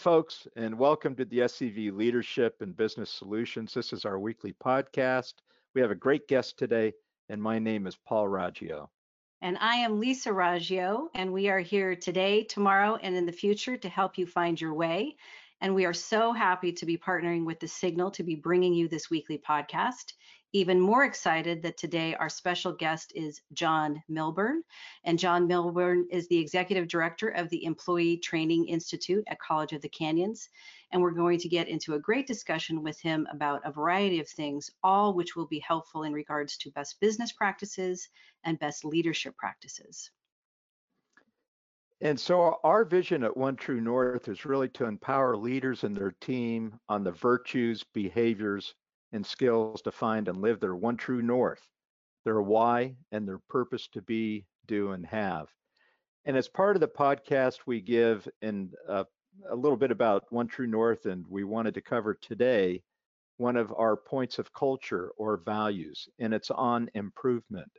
Folks, and welcome to the SCV Leadership and Business Solutions. This is our weekly podcast. We have a great guest today, and my name is Paul Raggio. And I am Lisa Raggio, and we are here today, tomorrow, and in the future to help you find your way. And we are so happy to be partnering with The Signal to be bringing you this weekly podcast even more excited that today our special guest is John Milburn. And John Milburn is the executive director of the Employee Training Institute at College of the Canyons. And we're going to get into a great discussion with him about a variety of things, all which will be helpful in regards to best business practices and best leadership practices. And so our vision at One True North is really to empower leaders and their team on the virtues, behaviors, and skills to find and live their one true north, their why, and their purpose to be, do, and have. And as part of the podcast, we give in a, a little bit about One True North, and we wanted to cover today one of our points of culture or values, and it's on improvement.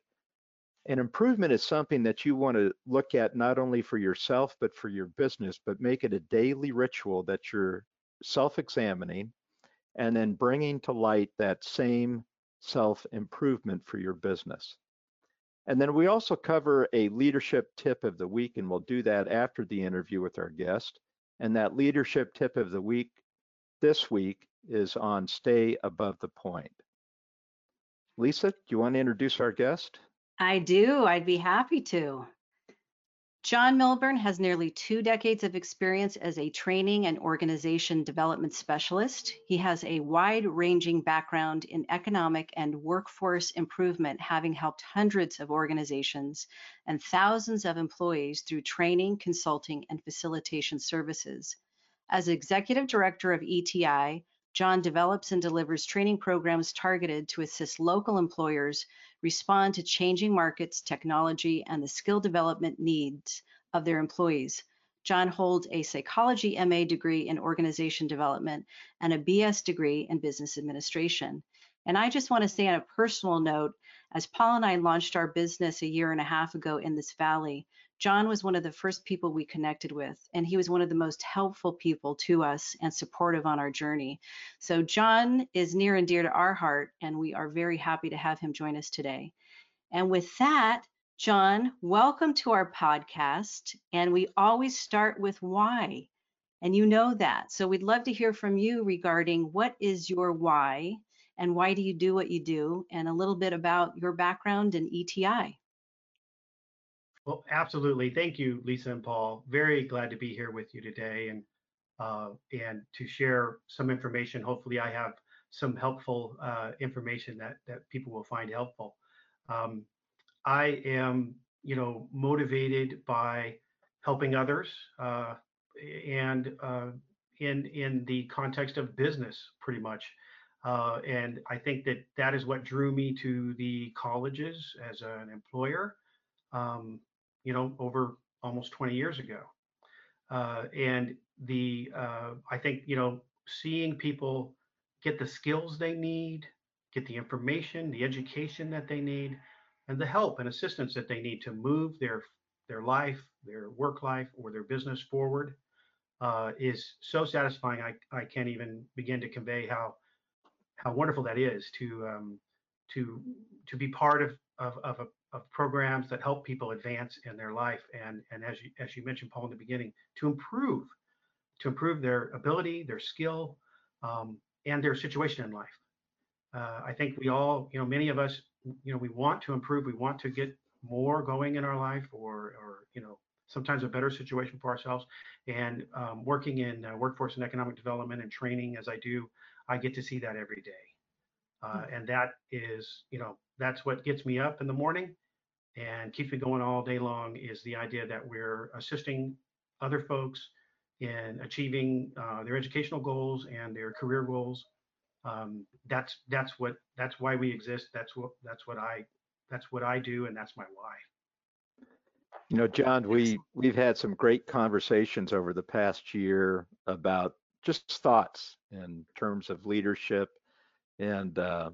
And improvement is something that you want to look at not only for yourself, but for your business, but make it a daily ritual that you're self examining and then bringing to light that same self improvement for your business. And then we also cover a leadership tip of the week, and we'll do that after the interview with our guest. And that leadership tip of the week this week is on stay above the point. Lisa, do you want to introduce our guest? I do. I'd be happy to. John Milburn has nearly two decades of experience as a training and organization development specialist. He has a wide ranging background in economic and workforce improvement, having helped hundreds of organizations and thousands of employees through training, consulting, and facilitation services. As executive director of ETI, John develops and delivers training programs targeted to assist local employers respond to changing markets, technology, and the skill development needs of their employees. John holds a psychology MA degree in organization development and a BS degree in business administration. And I just want to say on a personal note, as Paul and I launched our business a year and a half ago in this valley, John was one of the first people we connected with, and he was one of the most helpful people to us and supportive on our journey. So, John is near and dear to our heart, and we are very happy to have him join us today. And with that, John, welcome to our podcast. And we always start with why. And you know that. So, we'd love to hear from you regarding what is your why and why do you do what you do, and a little bit about your background in ETI. Well, absolutely. Thank you, Lisa and Paul. Very glad to be here with you today and uh, and to share some information. Hopefully, I have some helpful uh, information that that people will find helpful. Um, I am, you know, motivated by helping others uh, and uh, in in the context of business, pretty much. Uh, and I think that that is what drew me to the colleges as an employer. Um, you know, over almost 20 years ago. Uh, and the uh, I think you know seeing people get the skills they need, get the information, the education that they need, and the help and assistance that they need to move their their life, their work life, or their business forward uh, is so satisfying. I, I can't even begin to convey how how wonderful that is to um, to to be part of of, of a of programs that help people advance in their life and and as you as you mentioned paul in the beginning to improve to improve their ability their skill um, and their situation in life. Uh, i think we all you know many of us you know we want to improve we want to get more going in our life or or you know sometimes a better situation for ourselves. And um, working in uh, workforce and economic development and training as i do i get to see that every day. Uh, hmm. and that is you know that's what gets me up in the morning and keeps me going all day long is the idea that we're assisting other folks in achieving uh, their educational goals and their career goals. Um, that's that's what that's why we exist. That's what that's what I that's what I do, and that's my why. You know, John, we we've had some great conversations over the past year about just thoughts in terms of leadership and uh,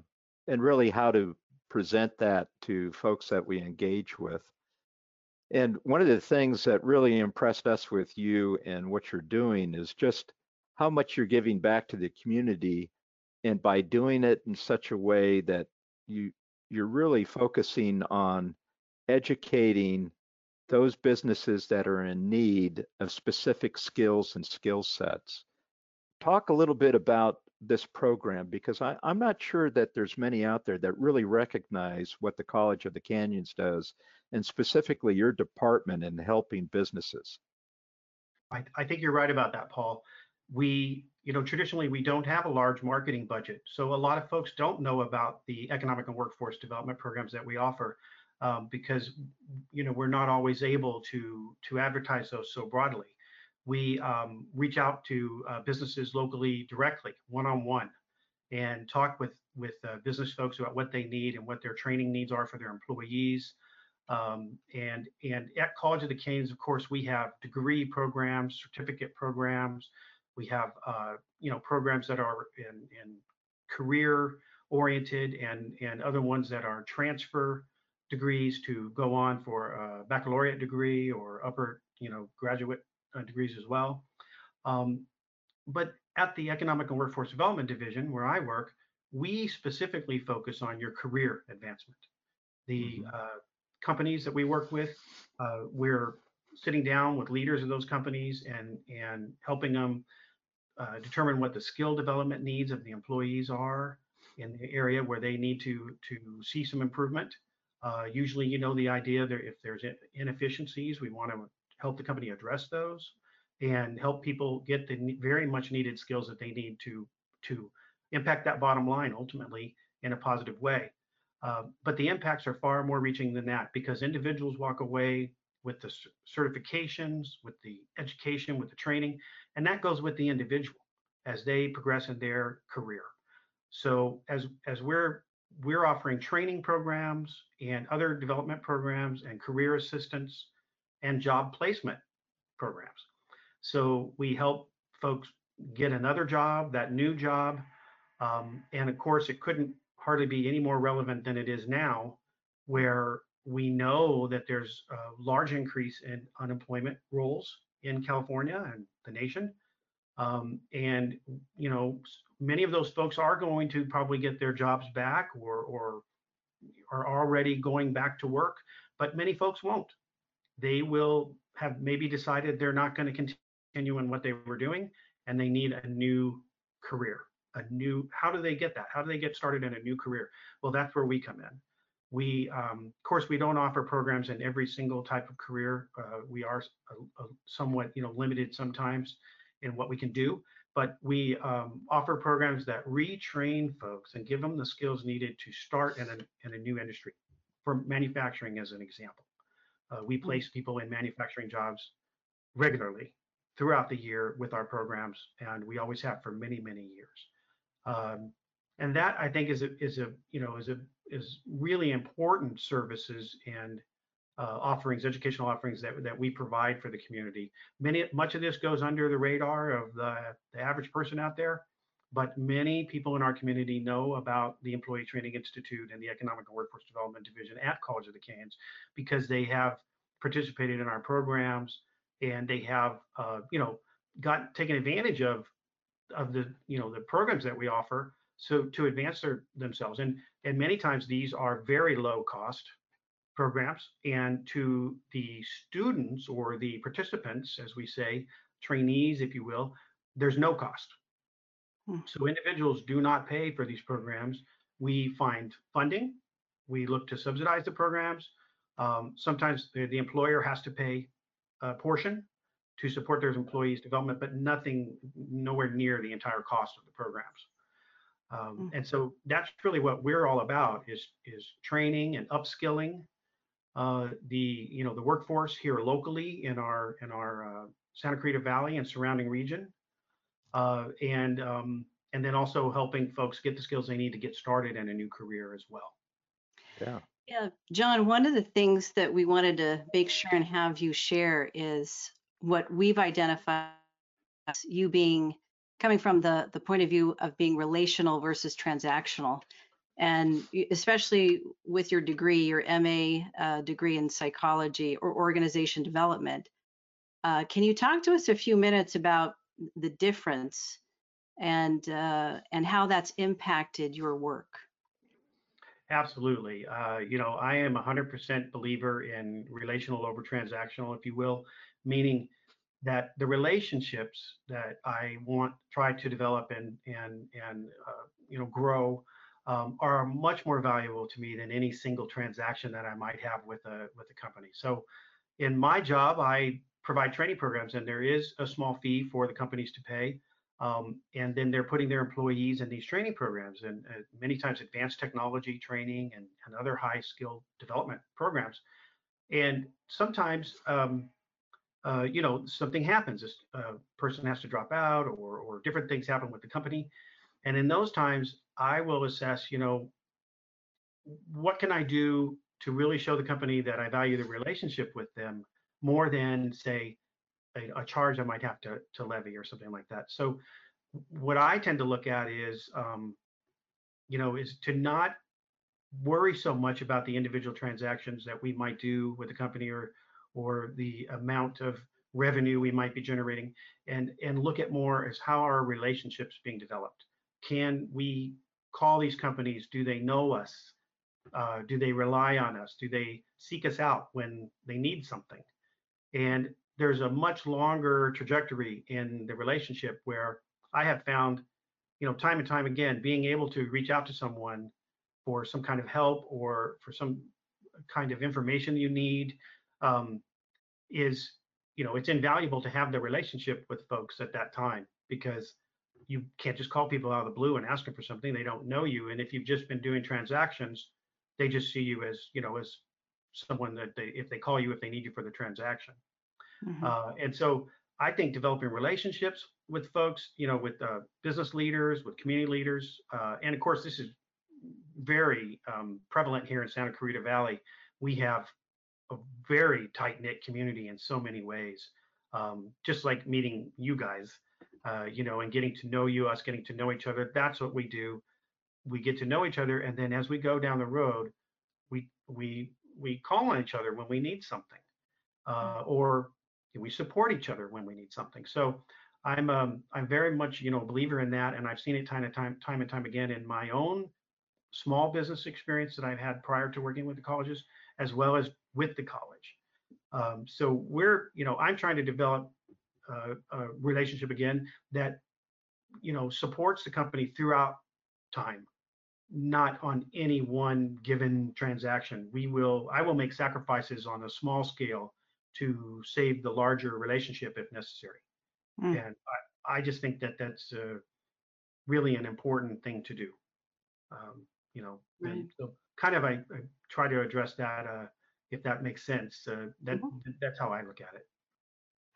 and really how to present that to folks that we engage with. And one of the things that really impressed us with you and what you're doing is just how much you're giving back to the community. And by doing it in such a way that you you're really focusing on educating those businesses that are in need of specific skills and skill sets. Talk a little bit about this program because I, am not sure that there's many out there that really recognize what the College of the Canyons does and specifically your department in helping businesses. I, I think you're right about that, Paul. We, you know, traditionally we don't have a large marketing budget. So a lot of folks don't know about the economic and workforce development programs that we offer um, because, you know, we're not always able to, to advertise those so broadly we um, reach out to uh, businesses locally directly, one-on-one, and talk with with uh, business folks about what they need and what their training needs are for their employees. Um, and and at College of the Canyons, of course, we have degree programs, certificate programs. We have uh, you know programs that are in, in career oriented and and other ones that are transfer degrees to go on for a baccalaureate degree or upper you know graduate degrees as well. Um, but at the Economic and Workforce Development Division, where I work, we specifically focus on your career advancement. The mm-hmm. uh, companies that we work with, uh, we're sitting down with leaders of those companies and and helping them uh, determine what the skill development needs of the employees are in the area where they need to to see some improvement. Uh, usually, you know, the idea that if there's inefficiencies, we want to help the company address those and help people get the very much needed skills that they need to to impact that bottom line ultimately in a positive way. Uh, but the impacts are far more reaching than that because individuals walk away with the certifications, with the education, with the training, and that goes with the individual as they progress in their career. So as as we're we're offering training programs and other development programs and career assistance and job placement programs. So we help folks get another job, that new job. Um, and of course, it couldn't hardly be any more relevant than it is now, where we know that there's a large increase in unemployment rolls in California and the nation. Um, and you know, many of those folks are going to probably get their jobs back or or are already going back to work, but many folks won't they will have maybe decided they're not going to continue in what they were doing and they need a new career a new how do they get that? How do they get started in a new career? Well that's where we come in. We um, of course we don't offer programs in every single type of career uh, we are a, a somewhat you know limited sometimes in what we can do but we um, offer programs that retrain folks and give them the skills needed to start in a, in a new industry for manufacturing as an example uh, we mm. place people in manufacturing jobs regularly throughout the year with our programs, and we always have for many, many years. Um, and that I think is a is a you know is a is really important services and uh, offerings, educational offerings that that we provide for the community. Many much of this goes under the radar of the the average person out there, but many people in our community know about the Employee Training Institute and the Economic and Workforce Development Division at College of the Canyons because they have participated in our programs and they have, uh, you know, got taken advantage of of the you know the programs that we offer so to advance their themselves and and many times these are very low cost programs and to the students or the participants as we say trainees if you will there's no cost. So individuals do not pay for these programs. We find funding. We look to subsidize the programs. Um, sometimes the, the, employer has to pay a portion to support their employees' development, but nothing, nowhere near the entire cost of the programs. Um, mm. And so that's really what we're all about is is training and upskilling uh, the you know the workforce here locally in our in our uh, Santa Clarita Valley and surrounding region uh, and um, and then also helping folks get the skills they need to get started in a new career as well. Yeah. Yeah, John, one of the things that we wanted to make sure and have you share is what we've identified as you being coming from the, the point of view of being relational versus transactional. And especially with your degree, your MA uh, degree in psychology or organization development, uh, can you talk to us a few minutes about the difference and uh, and how that's impacted your work? Absolutely. Uh, you know, I am a 100% believer in relational over transactional, if you will, meaning that the relationships that I want try to develop and and and uh, you know grow um, are much more valuable to me than any single transaction that I might have with a with a company. So, in my job, I provide training programs, and there is a small fee for the companies to pay. Um, and then they're putting their employees in these training programs and uh, many times advanced technology training and, and other high skill development programs. And sometimes um, uh, you know, something happens, a person has to drop out or, or different things happen with the company. And in those times, I will assess, you know, what can I do to really show the company that I value the relationship with them more than say a, a charge I might have to, to levy or something like that. So what I tend to look at is, um, you know, is to not worry so much about the individual transactions that we might do with the company or or the amount of revenue we might be generating and and look at more as how our relationships being developed? Can we call these companies? Do they know us? Uh, do they rely on us? Do they seek us out when they need something and there's a much longer trajectory in the relationship where i have found you know time and time again being able to reach out to someone for some kind of help or for some kind of information you need um, is you know it's invaluable to have the relationship with folks at that time because you can't just call people out of the blue and ask them for something. They don't know you and if you've just been doing transactions they just see you as you know as someone that they if they call you if they need you for the transaction mm-hmm. uh, and so i think developing relationships with folks you know with uh, business leaders with community leaders uh, and of course this is very um, prevalent here in santa clarita valley we have a very tight knit community in so many ways. Um, just like meeting you guys, uh, you know, and getting to know you, us getting to know each other. That's what we do. We get to know each other, and then as we go down the road, we we we call on each other when we need something, uh, or we support each other when we need something. So I'm um, I'm very much you know a believer in that, and I've seen it time and time time and time again in my own small business experience that I've had prior to working with the colleges, as well as with the college. Um, so we're, you know, I'm trying to develop uh, a relationship again that, you know, supports the company throughout time, not on any one given transaction. We will, I will make sacrifices on a small scale to save the larger relationship if necessary. Mm. And I, I, just think that that's uh, really an important thing to do. Um, you know, right. and so kind of I, I, try to address that uh, if that makes sense. Uh, that mm-hmm. that's how I look at it.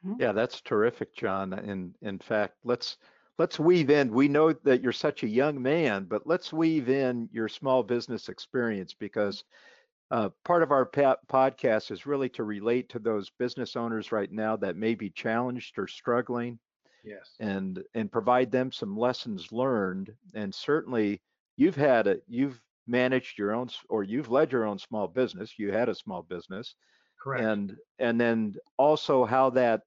Mm-hmm. Yeah, that's terrific, John. In in fact, let's let's weave in. We know that you're such a young man, but let's weave in your small business experience because uh, part of our podcast is really to relate to those business owners right now that may be challenged or struggling. Yes. And and provide them some lessons learned. And certainly, you've had a you've managed your own or you've led your own small business you had a small business correct and and then also how that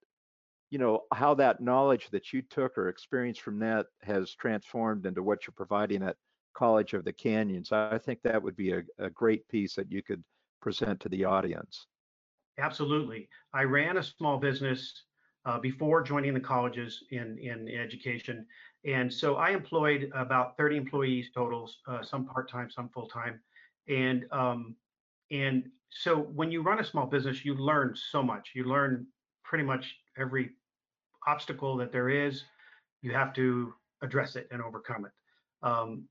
you know how that knowledge that you took or experience from that has transformed into what you're providing at college of the canyons i think that would be a, a great piece that you could present to the audience absolutely i ran a small business uh, before joining the colleges in in education and so I employed about 30 employees totals, uh, some part-time, some full-time. And um, and so when you run a small business, you learn so much. You learn pretty much every obstacle that there is. You have to address it and overcome it. Um,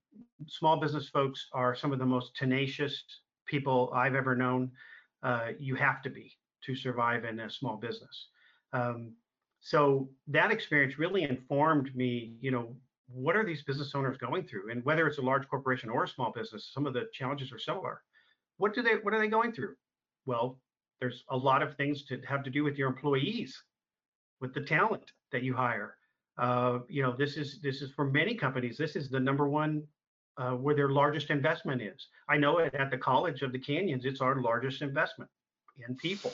small business folks are some of the most tenacious people I've ever known. Uh, you have to be to survive in a small business. Um, so that experience really informed me you know what are these business owners going through and whether it's a large corporation or a small business some of the challenges are similar what do they what are they going through well there's a lot of things to have to do with your employees with the talent that you hire uh, you know this is this is for many companies this is the number one uh, where their largest investment is. I know it at the College of the Canyons, it's our largest investment in people.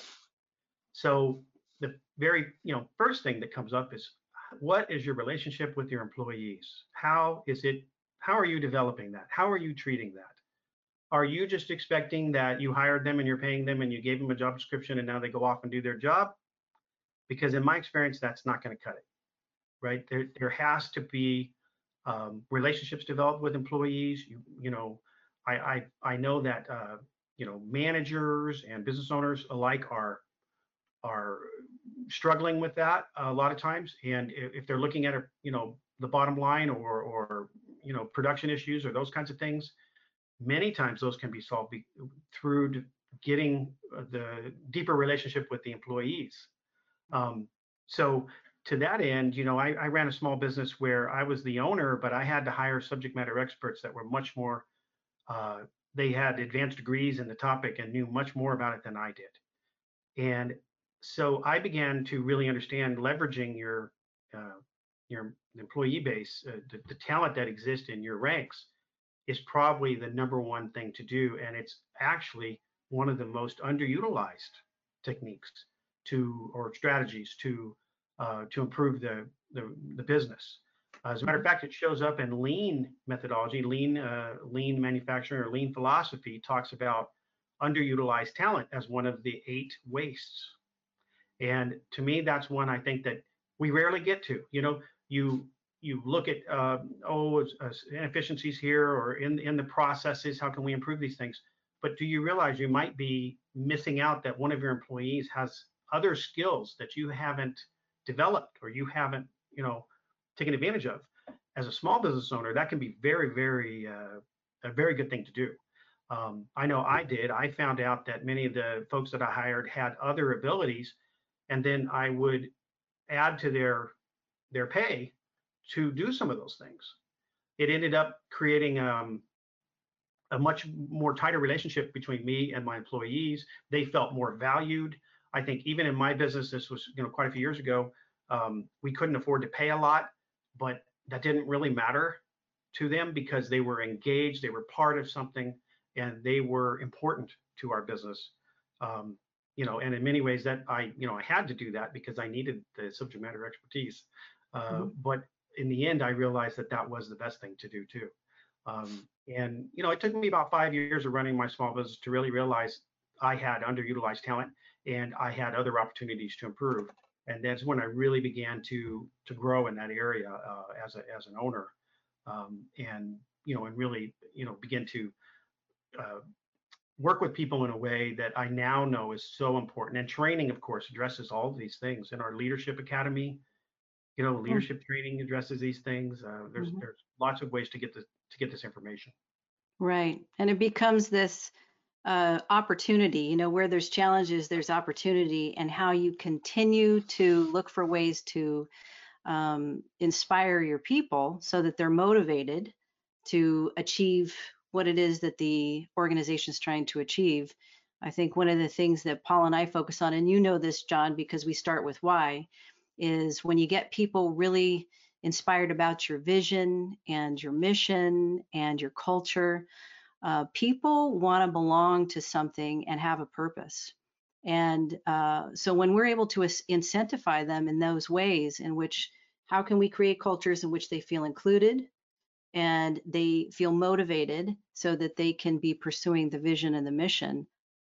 So the very you know first thing that comes up is what is your relationship with your employees? How is it? How are you developing that? How are you treating that? Are you just expecting that you hired them and you're paying them and you gave them a job description and now they go off and do their job? Because in my experience, that's not going to cut it, right? There, there has to be um, relationships developed with employees. You, you know, I, I, I know that uh, you know managers and business owners alike are are struggling with that a lot of times. And if they're looking at a, you know, the bottom line or, or, you know, production issues or those kinds of things, many times those can be solved be, through getting uh, the deeper relationship with the employees. Um, so to that end, you know, I, I, ran a small business where I was the owner, but I had to hire subject matter experts that were much more, uh, they had advanced degrees in the topic and knew much more about it than I did. And so I began to really understand leveraging your uh, your employee base, uh, the, the, talent that exists in your ranks, is probably the number one thing to do, and it's actually one of the most underutilized techniques to or strategies to uh, to improve the, the, the business. As a matter of fact, it shows up in lean methodology, lean uh, lean manufacturing or lean philosophy talks about underutilized talent as one of the eight wastes and to me, that's one I think that we rarely get to. You know, you you look at uh, oh uh, inefficiencies here or in in the processes. How can we improve these things? But do you realize you might be missing out that one of your employees has other skills that you haven't developed or you haven't you know taken advantage of? As a small business owner, that can be very very uh, a very good thing to do. Um, I know I did. I found out that many of the folks that I hired had other abilities and then I would add to their their pay to do some of those things. It ended up creating um, a much more tighter relationship between me and my employees. They felt more valued. I think even in my business, this was you know quite a few years ago. Um, we couldn't afford to pay a lot, but that didn't really matter to them because they were engaged, they were part of something, and they were important to our business. Um, you know, and in many ways that I, you know, I had to do that because I needed the subject matter expertise. Uh, mm-hmm. But in the end, I realized that that was the best thing to do too. Um, and you know, it took me about five years of running my small business to really realize I had underutilized talent and I had other opportunities to improve. And that's when I really began to to grow in that area uh, as a as an owner, um, and you know, and really you know begin to uh, work with people in a way that I now know is so important. And training, of course, addresses all of these things. In our leadership academy, you know, hmm. leadership mm-hmm. training addresses these things. Uh, there's mm-hmm. there's lots of ways to get this to get this information. Right, and it becomes this uh, opportunity. You know, where there's challenges, there's opportunity, and how you continue to look for ways to um, inspire your people so that they're motivated to achieve what it is that the organization is trying to achieve. I think one of the things that Paul and I focus on, and you know this, John, because we start with why, is when you get people really inspired about your vision and your mission and your culture, uh, people want to belong to something and have a purpose. And uh, so when we're able to incentivize them in those ways, in which how can we create cultures in which they feel included, and they feel motivated so that they can be pursuing the vision and the mission.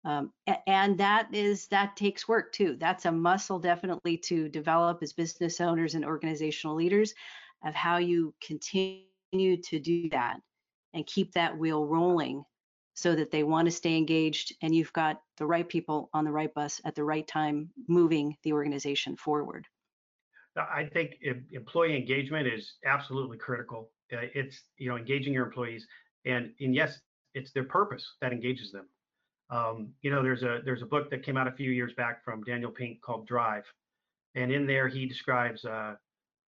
Um, and that is that takes work too. That's a muscle definitely to develop as business owners and organizational leaders of how you continue to do that and keep that wheel rolling so that they want to stay engaged and you've got the right people on the right bus at the right time moving the organization forward. I think employee engagement is absolutely critical uh, it's you know engaging your employees and and yes it's their purpose that engages them um, you know there's a there's a book that came out a few years back from daniel pink called drive and in there he describes uh,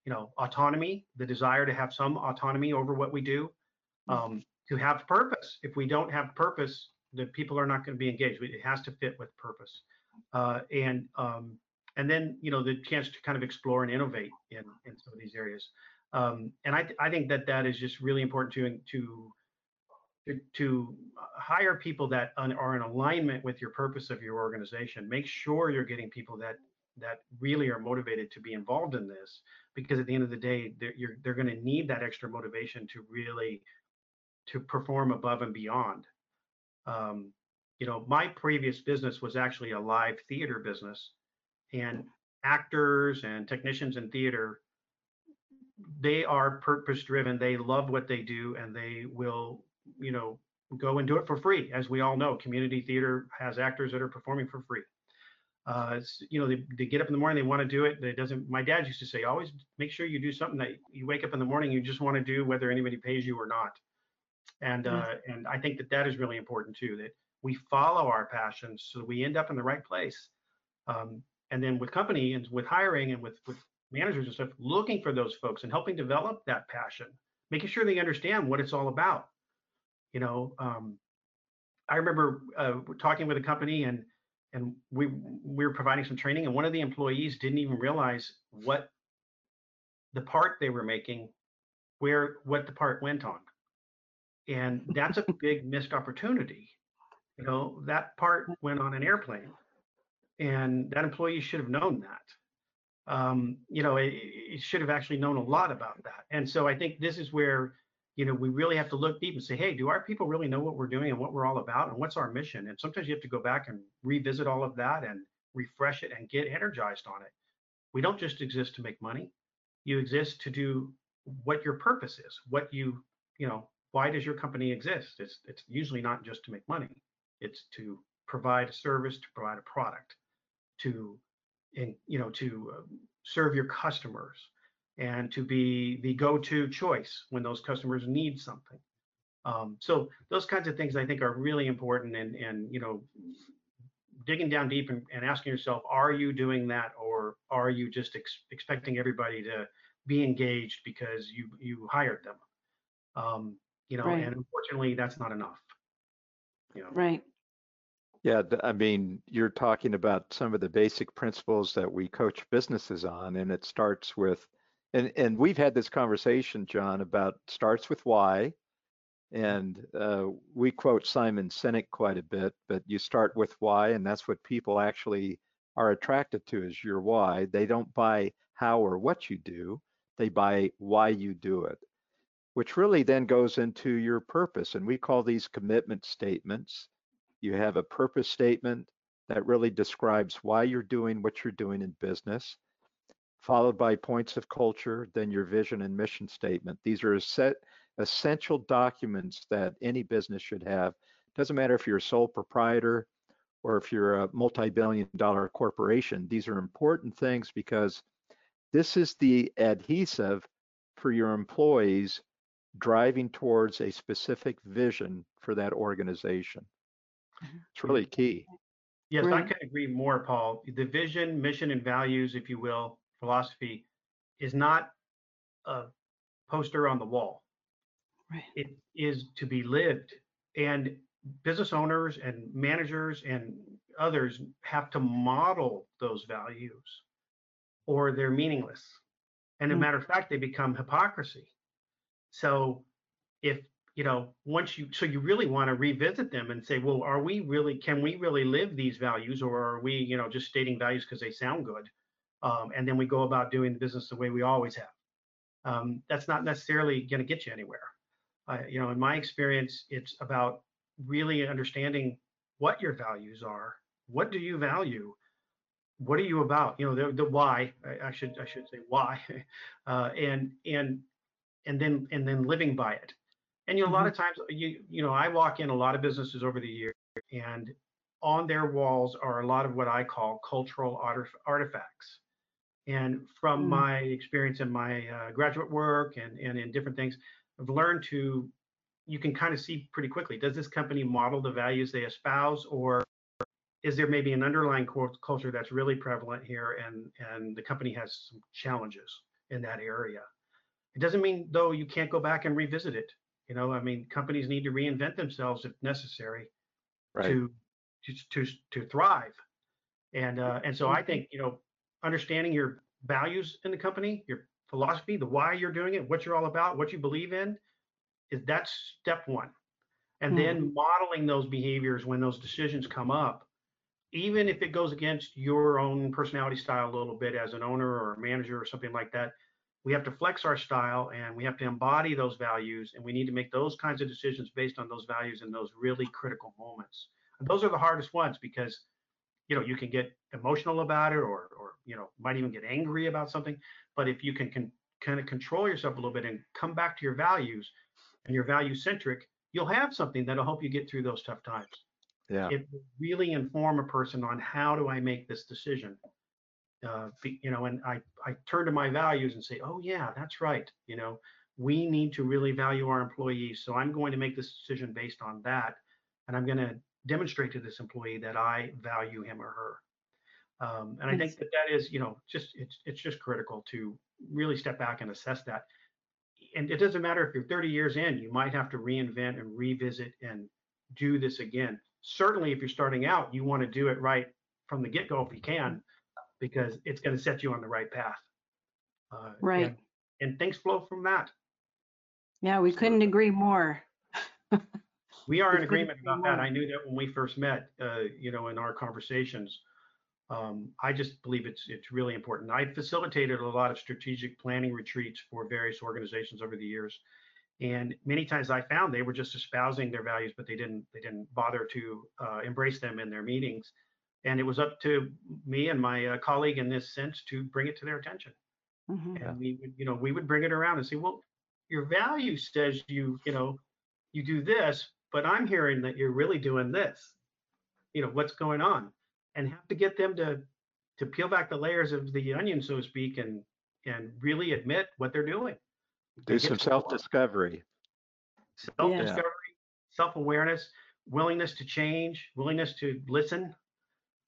you know autonomy the desire to have some autonomy over what we do. Um, to have purpose. If we don't have purpose the people are not going to be engaged. It has to fit with purpose. Uh, and um, and then you know the chance to kind of explore and innovate in in some of these areas. Um, and I, I think that that is just really important to to to, hire people that are in alignment with your purpose of your organization. Make sure you're getting people that that really are motivated to be involved in this, because at the end of the day, they're they're going to need that extra motivation to really to perform above and beyond. Um, you know, my previous business was actually a live theater business, and actors and technicians in theater they are purpose driven they love what they do and they will you know go and do it for free as we all know community theater has actors that are performing for free. Uh, you know they, they get up in the morning they want to do it it doesn't my dad used to say always make sure you do something that you wake up in the morning you just want to do whether anybody pays you or not and uh, and i think that that is really important too that we follow our passions so we end up in the right place. Um, and then with company and with hiring and with with managers and stuff looking for those folks and helping develop that passion making sure they understand what it's all about. You know um, i remember uh, talking with a company and and we we were providing some training and one of the employees didn't even realize what the part they were making where what the part went on and that's a big missed opportunity you know that part went on an airplane and that employee should have known that. Um, you know, it, it, should have actually known a lot about that. And so I think this is where, you know, we really have to look deep and say, hey, do our people really know what we're doing and what we're all about and what's our mission? And sometimes you have to go back and revisit all of that and refresh it and get energized on it. We don't just exist to make money. You exist to do what your purpose is, what you, you know, why does your company exist? It's it's usually not just to make money. It's to provide a service, to provide a product to you know to uh, serve your customers and to be the go-to choice when those customers need something um, so those kinds of things i think are really important and and you know digging down deep and, and asking yourself are you doing that or are you just ex- expecting everybody to be engaged because you you hired them um, you know right. and unfortunately that's not enough you know right yeah, I mean, you're talking about some of the basic principles that we coach businesses on, and it starts with, and and we've had this conversation, John, about starts with why, and uh, we quote Simon Sinek quite a bit, but you start with why, and that's what people actually are attracted to is your why. They don't buy how or what you do, they buy why you do it, which really then goes into your purpose, and we call these commitment statements you have a purpose statement that really describes why you're doing what you're doing in business, followed by points of culture, then your vision and mission statement. These are set essential documents that any business should have. Doesn't matter if you're a sole proprietor or if you're a multi-billion dollar corporation. These are important things because this is the adhesive for your employees driving towards a specific vision for that organization. Mm-hmm. It's really key. Yes, I can agree more, Paul. The vision, mission, and values, if you will, philosophy is not a poster on the wall. Right. It is to be lived. And business owners and managers and others have to model those values or they're meaningless. And as a mm. matter of fact, they become hypocrisy. So if you know, once you, so you really want to revisit them and say, well, are we really, can we really live these values or are we, you know, just stating values because they sound good? Um, and then we go about doing the business the way we always have. Um, that's not necessarily going to get you anywhere. Uh, you know, in my experience, it's about really understanding what your values are. What do you value? What are you about? You know, the, the why. I, I should I should say why, uh, and and and then and then living by it. And you know, a lot mm-hmm. of times, you you know, I walk in a lot of businesses over the years, and on their walls are a lot of what I call cultural artifacts. And from mm. my experience in my uh, graduate work and and in different things, I've learned to you can kind of see pretty quickly does this company model the values they espouse or is there maybe an underlying culture that's really prevalent here and and the company has some challenges in that area it doesn't mean though you can't go back and revisit it you know, I mean, companies need to reinvent themselves if necessary right. to, to to to thrive. And uh, and so I think you know, understanding your values in the company, your philosophy, the why you're doing it, what you're all about, what you believe in, is that's step one. and then modeling those behaviors when those decisions come up, even if it goes against your own personality style a little bit as an owner or a manager or something like that. We have to flex our style and we have to embody those values, and we need to make those kinds of decisions based on those values in those really critical moments. And those are the hardest ones because you know you can get emotional about it or or you know might even get angry about something but if you can, can kind of control yourself a little bit and come back to your values and you're value centric you'll have something that'll help you get through those tough times Yeah. it really inform a person on how do i make this decision uh, you know and i i turn to my values and say oh yeah that's right you know? We need to really value our employees so i'm going to make this decision based on that and i'm going to demonstrate to this employee that i value him or her. Um, and i think that that is you know just it's it's just critical to really step back and assess that. And it doesn't matter if you're 30 years in you might have to reinvent and revisit and do this again. Certainly if you're starting out you want to do it right from the get-go if you can because it's going to set you on the right path. Uh, Right. and, and things flow from that. Yeah, we couldn't agree more. we are in agreement agree about that. i knew that when we first met uh, you know in our conversations. Um, i just believe it's it's really important. I facilitated a lot of strategic planning retreats for various organizations over the years. And many times i found they were just espousing their values but they didn't they didn't bother to uh, embrace them in their meetings and it was up to me and my uh, colleague in this sense to bring it to their attention. Mhm. And we would you know we would bring it around and say well your value says you you know you do this but i'm hearing that you're really doing this. You know what's going on? And have to get them to to peel back the layers of the onion so to speak and and really admit what they're doing. Do get some to the core. self-discovery. self-discovery self-awareness willingness to change willingness to listen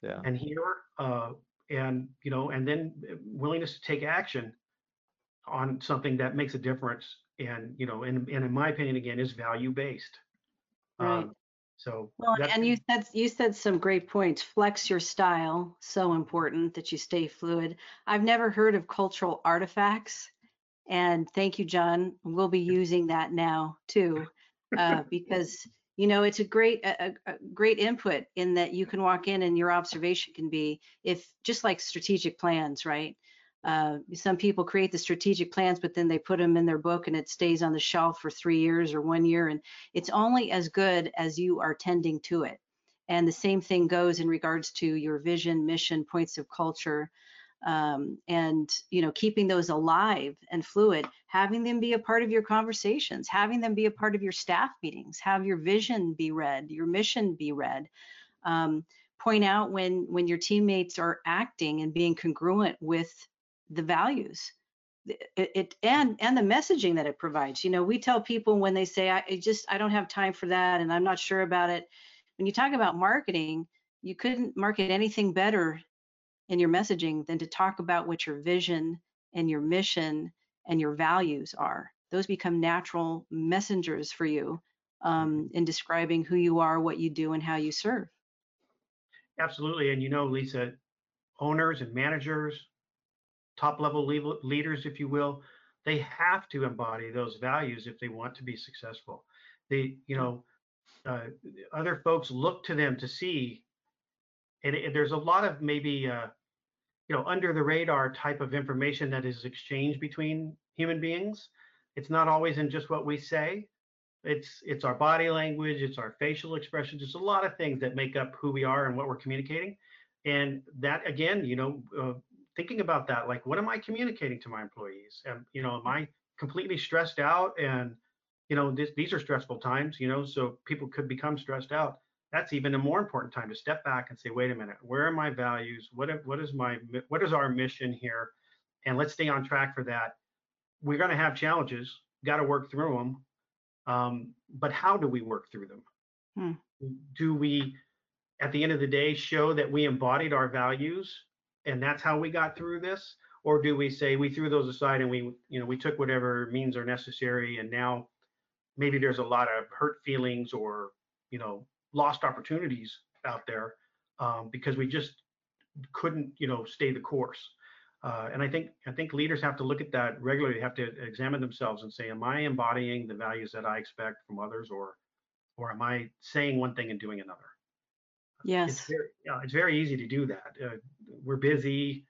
Yeah. and here uh, and you know and then uh, willingness to take action on something that makes a difference and you know and, and in my opinion again is value based Right. so Well, and you said you said some great points. Flex your style, so important that you stay fluid. I've never heard of cultural artifacts, and thank you, John. We'll be using that now too, uh, because you know it's a great a, a- great input in that you can walk in and your observation can be if just like strategic plans, right? Uh, some people create the strategic plans, but then they put them in their book and it stays on the shelf for three years or one year, and it's only as good as you are tending to it. And the same thing goes in regards to your vision, mission, points of culture, um, and you know keeping those alive and fluid, having them be a part of your conversations, having them be a part of your staff meetings, have your vision be read, your mission be read. Um, point out when when your teammates are acting and being congruent with the values it, it and and the messaging that it provides you know we tell people when they say I, I just i don't have time for that and i'm not sure about it when you talk about marketing you couldn't market anything better in your messaging than to talk about what your vision and your mission and your values are. Those become natural messengers for you um, in describing who you are what you do and how you serve. Absolutely and you know lisa owners and managers top level level- leaders if you will they have to embody those values if they want to be successful. They you know uh, other folks look to them to see and it, there's a lot of maybe uh, you know under the radar type of information that is exchanged between human beings. It's not always in just what we say. It's it's our body language it's our facial expressions it's a lot of things that make up who we are and what we're communicating. And that again you know uh, thinking about that like what am i communicating to my employees? And you know am i completely stressed out? And you know this, these are stressful times you know so people could become stressed out that's even a more important time to step back and say wait a minute where are my values? What what is my what is our mission here? And let's stay on track for that. We're going to have challenges got to work through them um, but how do we work through them? Hmm. do we at the end of the day show that we embodied our values and that's how we got through this? Or do we say we threw those aside and we you know we took whatever means are necessary and now maybe there's a lot of hurt feelings or you know lost opportunities out there um, because we just couldn't you know stay the course uh, and i think i think leaders have to look at that regularly have to examine themselves and say am i embodying the values that i expect from others or or am I saying one thing and doing another? It's Yes. very, uh, it's very easy to do that. Uh, we're busy.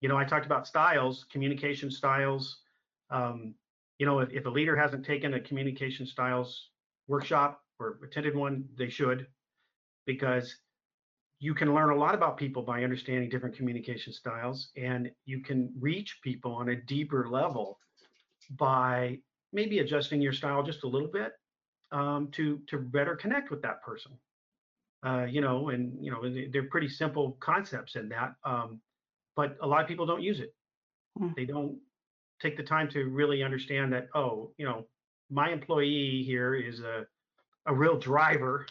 You know, I talked about styles, communication styles. Um, you know, if, if a leader hasn't taken a communication styles workshop or attended one, they should, because you can learn a lot about people by understanding different communication styles, and you can reach people on a deeper level by maybe adjusting your style just a little bit um, to to better connect with that person uh, you know, and you know they- they're pretty simple concepts in that, um, but a lot of people don't use it. Mm. They don't take the time to really understand that. Oh, you know, my employee here is a a real driver,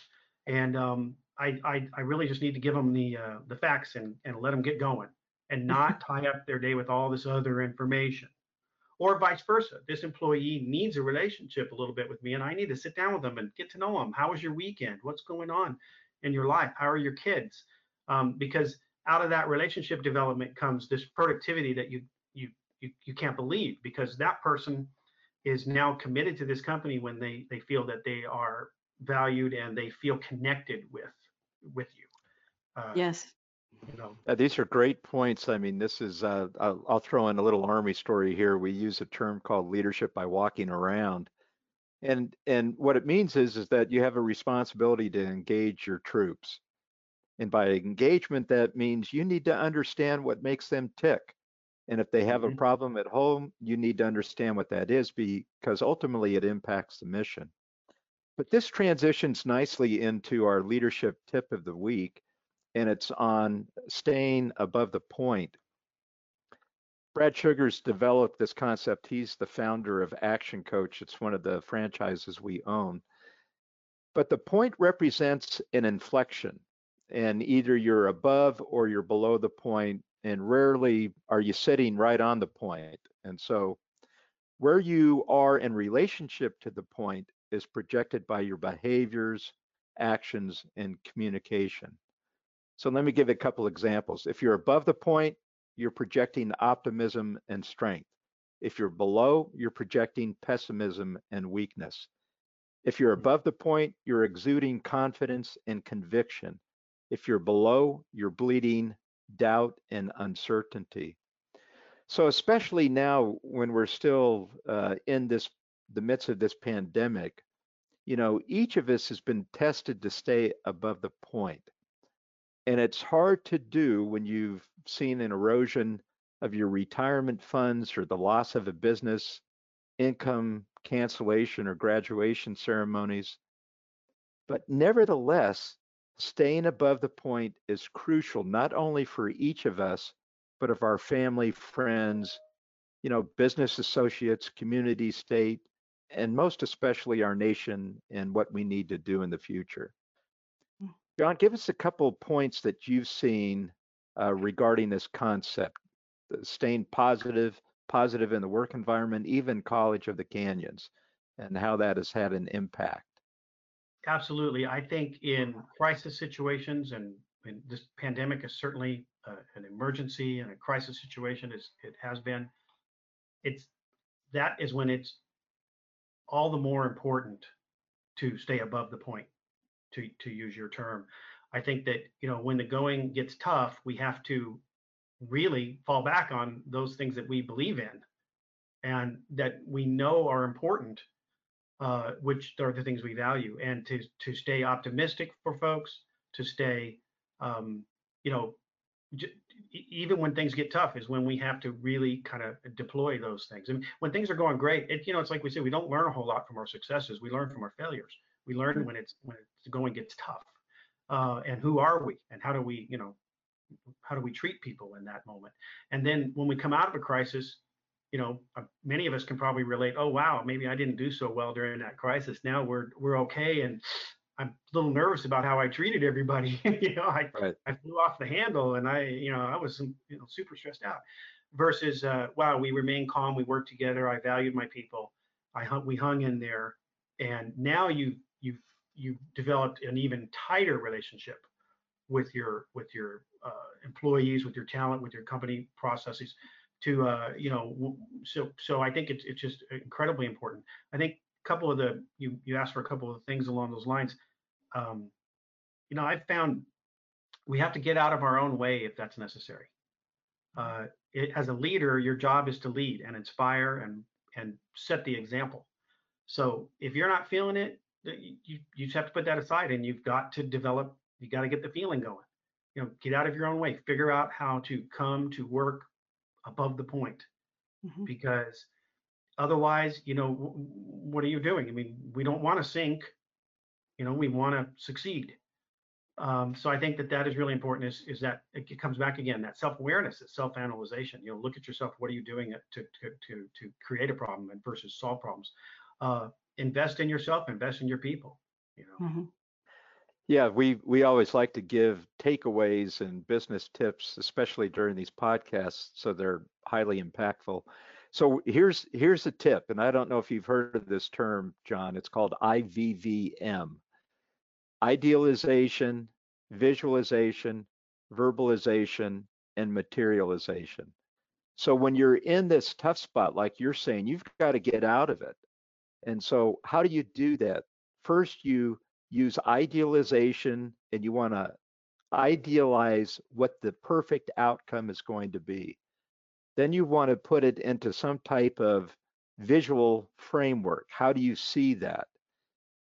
and um, I, I I really just need to give them the uh, the facts and and let them get going, and not tie up their day with all this other information. Or vice versa. This employee needs a relationship a little bit with me, and I need to sit down with them and get to know them. How was your weekend? What's going on? in your life? How are your kids? Um, because out of that relationship development comes this productivity that you you you, you can't believe because that person is now committed to this company when they they feel that they are valued and they feel connected with with you. Uh, Yes. You know, Uh, these are great points. I mean, this is, uh, I'll, I'll throw in a little Army story here. We use a term called leadership by walking around. And, and what it means is, is that you have a responsibility to engage your troops. And by engagement, that means you need to understand what makes them tick. And if they have a Mhm. problem at home, you need to understand what that is because ultimately it impacts the mission. But this transitions nicely into our leadership tip of the week, and it's on staying above the point. Brad Sugars developed this concept. He's the founder of Action Coach. It's one of the franchises we own. But the point represents an inflection, and either you're above or you're below the point, and rarely are you sitting right on the point. And so, where you are in relationship to the point is projected by your behaviors, actions, and communication. So, let me give a couple examples. If you're above the point, you're projecting optimism and strength. If you're below, you're projecting pessimism and weakness. If you're above the point, you're exuding confidence and conviction. If you're below, you're bleeding doubt and uncertainty. So, especially now when we're still uh, in this the midst of this pandemic, you know, each of us has been tested to stay above the point. And it's hard to do when you've seen an erosion of your retirement funds or the loss of a business, income cancellation or graduation ceremonies. But nevertheless, staying above the point is crucial, not only for each of us, but of our family, friends, you know, business associates, community, state, and most especially our nation and what we need to do in the future. John, give us a couple of points that you've seen uh, regarding this concept, staying positive, positive in the work environment, even College of the Canyons, and how that has had an impact. absolutely. I think in crisis situations, and, and this pandemic is certainly uh, an emergency and a crisis situation, as it has been. It's that is when it's all the more important to stay above the point, to to use your term. I think that you know when the going gets tough, we have to really fall back on those things that we believe in and that we know are important uh, which are the things we value, and to to stay optimistic for folks, to stay, um, you know, even when things get tough, is when we have to really kind of deploy those things. And when things are going great, it you know, it's like we say, we don't learn a whole lot from our successes. We learn from our failures. We learn when it's when it's going gets tough, uh, and who are we, and how do we, you know, how do we treat people in that moment? And then when we come out of a crisis, you know, uh, many of us can probably relate. Oh, wow, maybe I didn't do so well during that crisis. Now we're we're okay, and I'm a little nervous about how I treated everybody. you know, I Right. I flew off the handle, and I, you know, I was you know super stressed out. Versus, uh, wow, we remained calm, we worked together, I valued my people, I hung, we hung in there, and now you you've you've developed an even tighter relationship with your with your uh, employees, with your talent, with your company processes to uh, you know so so i think it's it's just incredibly important i think a couple of the you you asked for a couple of things along those lines. Um, you know, I've found we have to get out of our own way if that's necessary. Uh, it, as a leader, your job is to lead and inspire and and set the example. So if you're not feeling it, you you just have to put that aside and you've got to develop. You got to get the feeling going. You know, get out of your own way. Figure out how to come to work above the point, Mhm. because otherwise, you know, w- what are you doing? I mean, we don't want to sink. You know, we want to succeed. Um, so I think that that is really important. Is is that it comes back again that self awareness, that self analyzation. You know, look at yourself. What are you doing to to to to create a problem and versus solve problems? Uh, invest in yourself. Invest in your people. You know. Mhm. Yeah, we we always like to give takeaways and business tips, especially during these podcasts, so they're highly impactful. So here's here's a tip, and I don't know if you've heard of this term, John. It's called IVVM. Idealization, visualization, verbalization, and materialization. So when you're in this tough spot, like you're saying, you've got to get out of it. And so how do you do that? First, you use idealization and you want to idealize what the perfect outcome is going to be. Then you want to put it into some type of visual framework. How do you see that?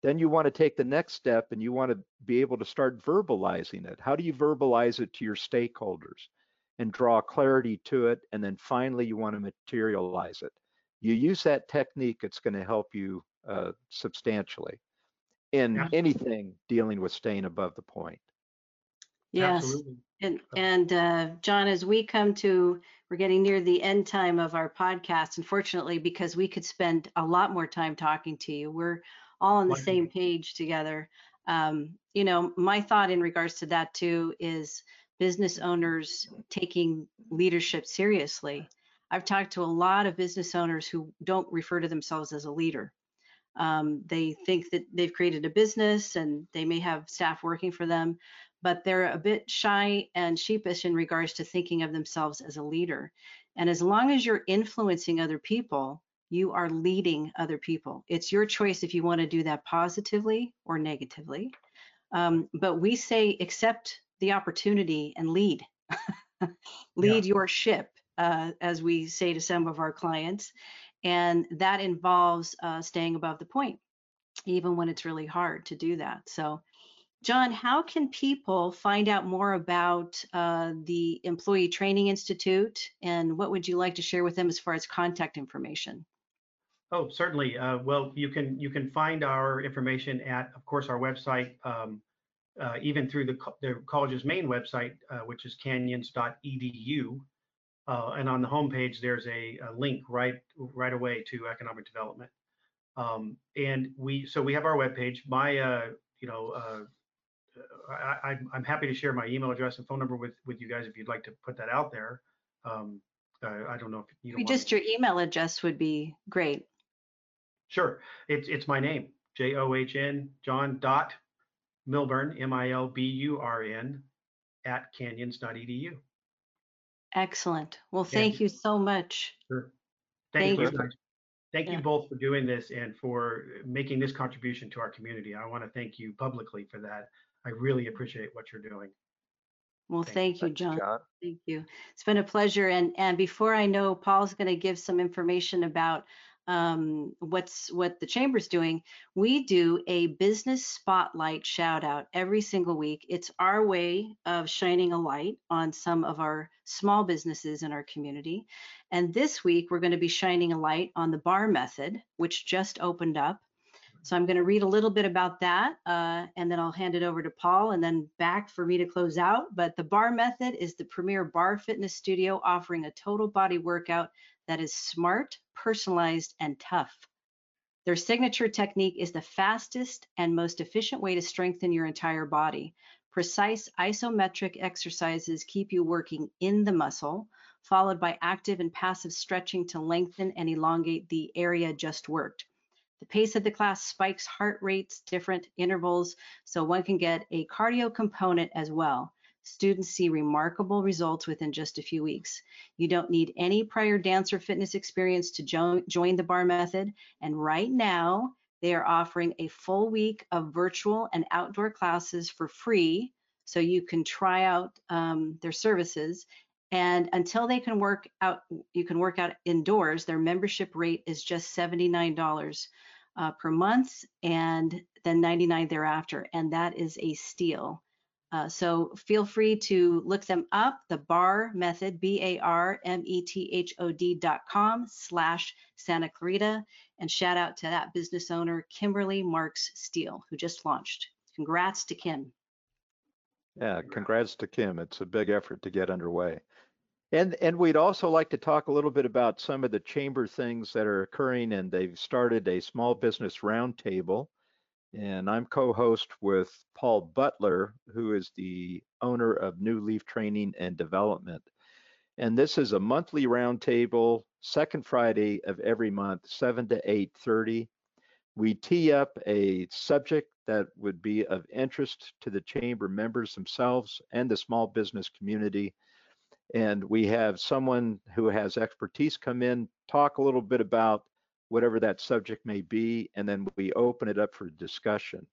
Then you want to take the next step and you want to be able to start verbalizing it. How do you verbalize it to your stakeholders and draw clarity to it? And then finally, you want to materialize it. You use that technique, it's going to help you uh, substantially in Yeah. anything dealing with staying above the point. Yes. Absolutely. And, Uh, and uh, John, as we come to, we're getting near the end time of our podcast, unfortunately, because we could spend a lot more time talking to you. We're all on the Wonderful. same page together. Um, you know, my thought in regards to that too is business owners taking leadership seriously. I've talked to a lot of business owners who don't refer to themselves as a leader. Um, they think that they've created a business and they may have staff working for them, but they're a bit shy and sheepish in regards to thinking of themselves as a leader. And as long as you're influencing other people, you are leading other people. It's your choice if you want to do that positively or negatively. Um, but we say accept the opportunity and lead. lead your ship, uh, as we say to some of our clients. And that involves uh, staying above the point, even when it's really hard to do that. So, John, how can people find out more about uh, the Employee Training Institute and what would you like to share with them as far as contact information? Oh, certainly. Uh, well, you can you can find our information at, of course, our website, um, uh, even through the, co- the college's main website, uh, which is canyons.edu. Uh, and on the homepage, there's a, a link right right away to economic development. Um, and we so we have our webpage. My uh, you know uh, I, I, I'm happy to share my email address and phone number with with you guys if you'd like to put that out there. Um, uh, I don't know if you don't want me Just your email address would be great. Sure. It's it's my name, J O H N John dot Milburn, M I L B U R N, at canyons.edu. Excellent. Well, thank you so much. Sure. Thank you. you. Thank Yeah. you both for doing this and for making this contribution to our community. I want to thank you publicly for that. I really appreciate what you're doing. Well, Thank thank you, John. John. Thank you. It's been a pleasure. And and before I know, Paul's going to give some information about um, what's what the chamber's doing. We do a business spotlight shout out every single week. It's our way of shining a light on some of our small businesses in our community. And this week we're going to be shining a light on the bar method, which just opened up. So I'm going to read a little bit about that, uh, and then I'll hand it over to Paul, and then back for me to close out. But the Bar Method is the premier bar fitness studio offering a total body workout that is smart, personalized, and tough. Their signature technique is the fastest and most efficient way to strengthen your entire body. Precise isometric exercises keep you working in the muscle, followed by active and passive stretching to lengthen and elongate the area just worked. The pace of the class spikes heart rates, different intervals, so one can get a cardio component as well. Students see remarkable results within just a few weeks. You don't need any prior dance or fitness experience to jo- join the bar method. And right now, They are offering a full week of virtual and outdoor classes for free, so you can try out um, their services. And until they can work out, you can work out indoors. Their membership rate is just $79 uh, per month, and then 99 thereafter, and that is a steal. Uh, so feel free to look them up, the BAR method, B-A-R-M-E-T-H-O-D dot com slash Santa Clarita, and shout out to that business owner, Kimberly Marks Steele, who just launched. Congrats to Kim. Yeah, congrats to Kim. It's a big effort to get underway. And and we'd also like to talk a little bit about some of the chamber things that are occurring, and they've started a small business roundtable and I'm co-host with Paul Butler, who is the owner of New Leaf Training and Development. And this is a monthly roundtable, second Friday of every month, 7 to 8:30. We tee up a subject that would be of interest to the chamber members themselves and the small business community. And we have someone who has expertise come in, talk a little bit about whatever that subject may be, and then we open it up for discussion.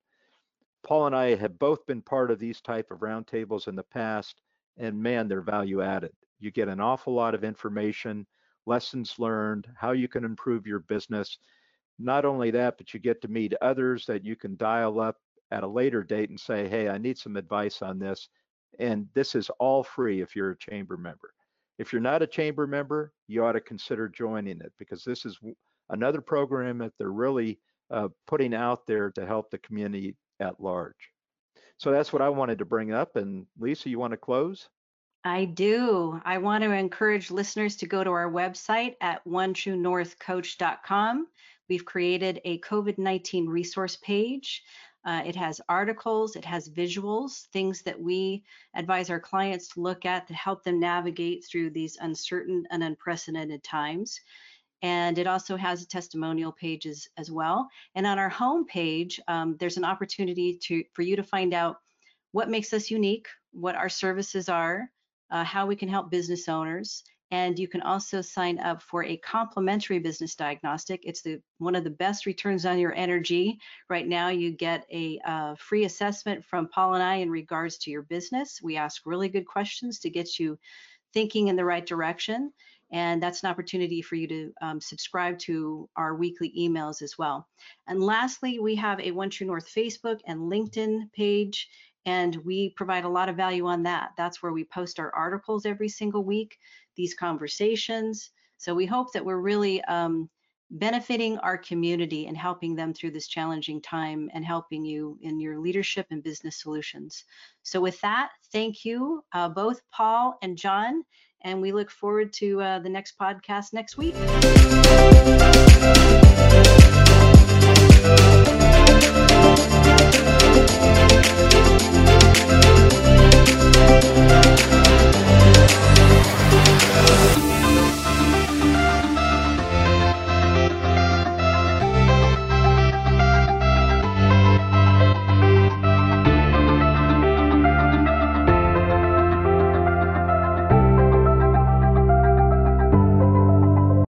Paul and I have both been part of these type of roundtables in the past, and man, they're value added. You get an awful lot of information, lessons learned, how you can improve your business. Not only that, but you get to meet others that you can dial up at a later date and say, hey, I need some advice on this. And this is all free if you're a chamber member. If you're not a chamber member, you ought to consider joining it because this is another program that they're really uh, putting out there to help the community at large. So that's what I wanted to bring up. And Lisa, you want to close? I do. I want to encourage listeners to go to our website at onetruenorthcoach.com. We've created a COVID 19 resource page. Uh, it has articles, it has visuals, things that we advise our clients to look at to help them navigate through these uncertain and unprecedented times and it also has a testimonial pages as well. And on our home page, um, there's an opportunity to for you to find out what makes us unique, what our services are, uh, how we can help business owners, and you can also sign up for a complimentary business diagnostic. It's the one of the best returns on your energy. Right now, you get a uh, free assessment from Paul and I in regards to your business. We ask really good questions to get you thinking in the right direction. And that's an opportunity for you to um, subscribe to our weekly emails as well. And lastly, we have a One True North Facebook and LinkedIn page, and we provide a lot of value on that. That's where we post our articles every single week, these conversations. So we hope that we're really um, benefiting our community and helping them through this challenging time and helping you in your leadership and business solutions. So with that, thank you, uh, both Paul and John, and we look forward to uh, the next podcast next week.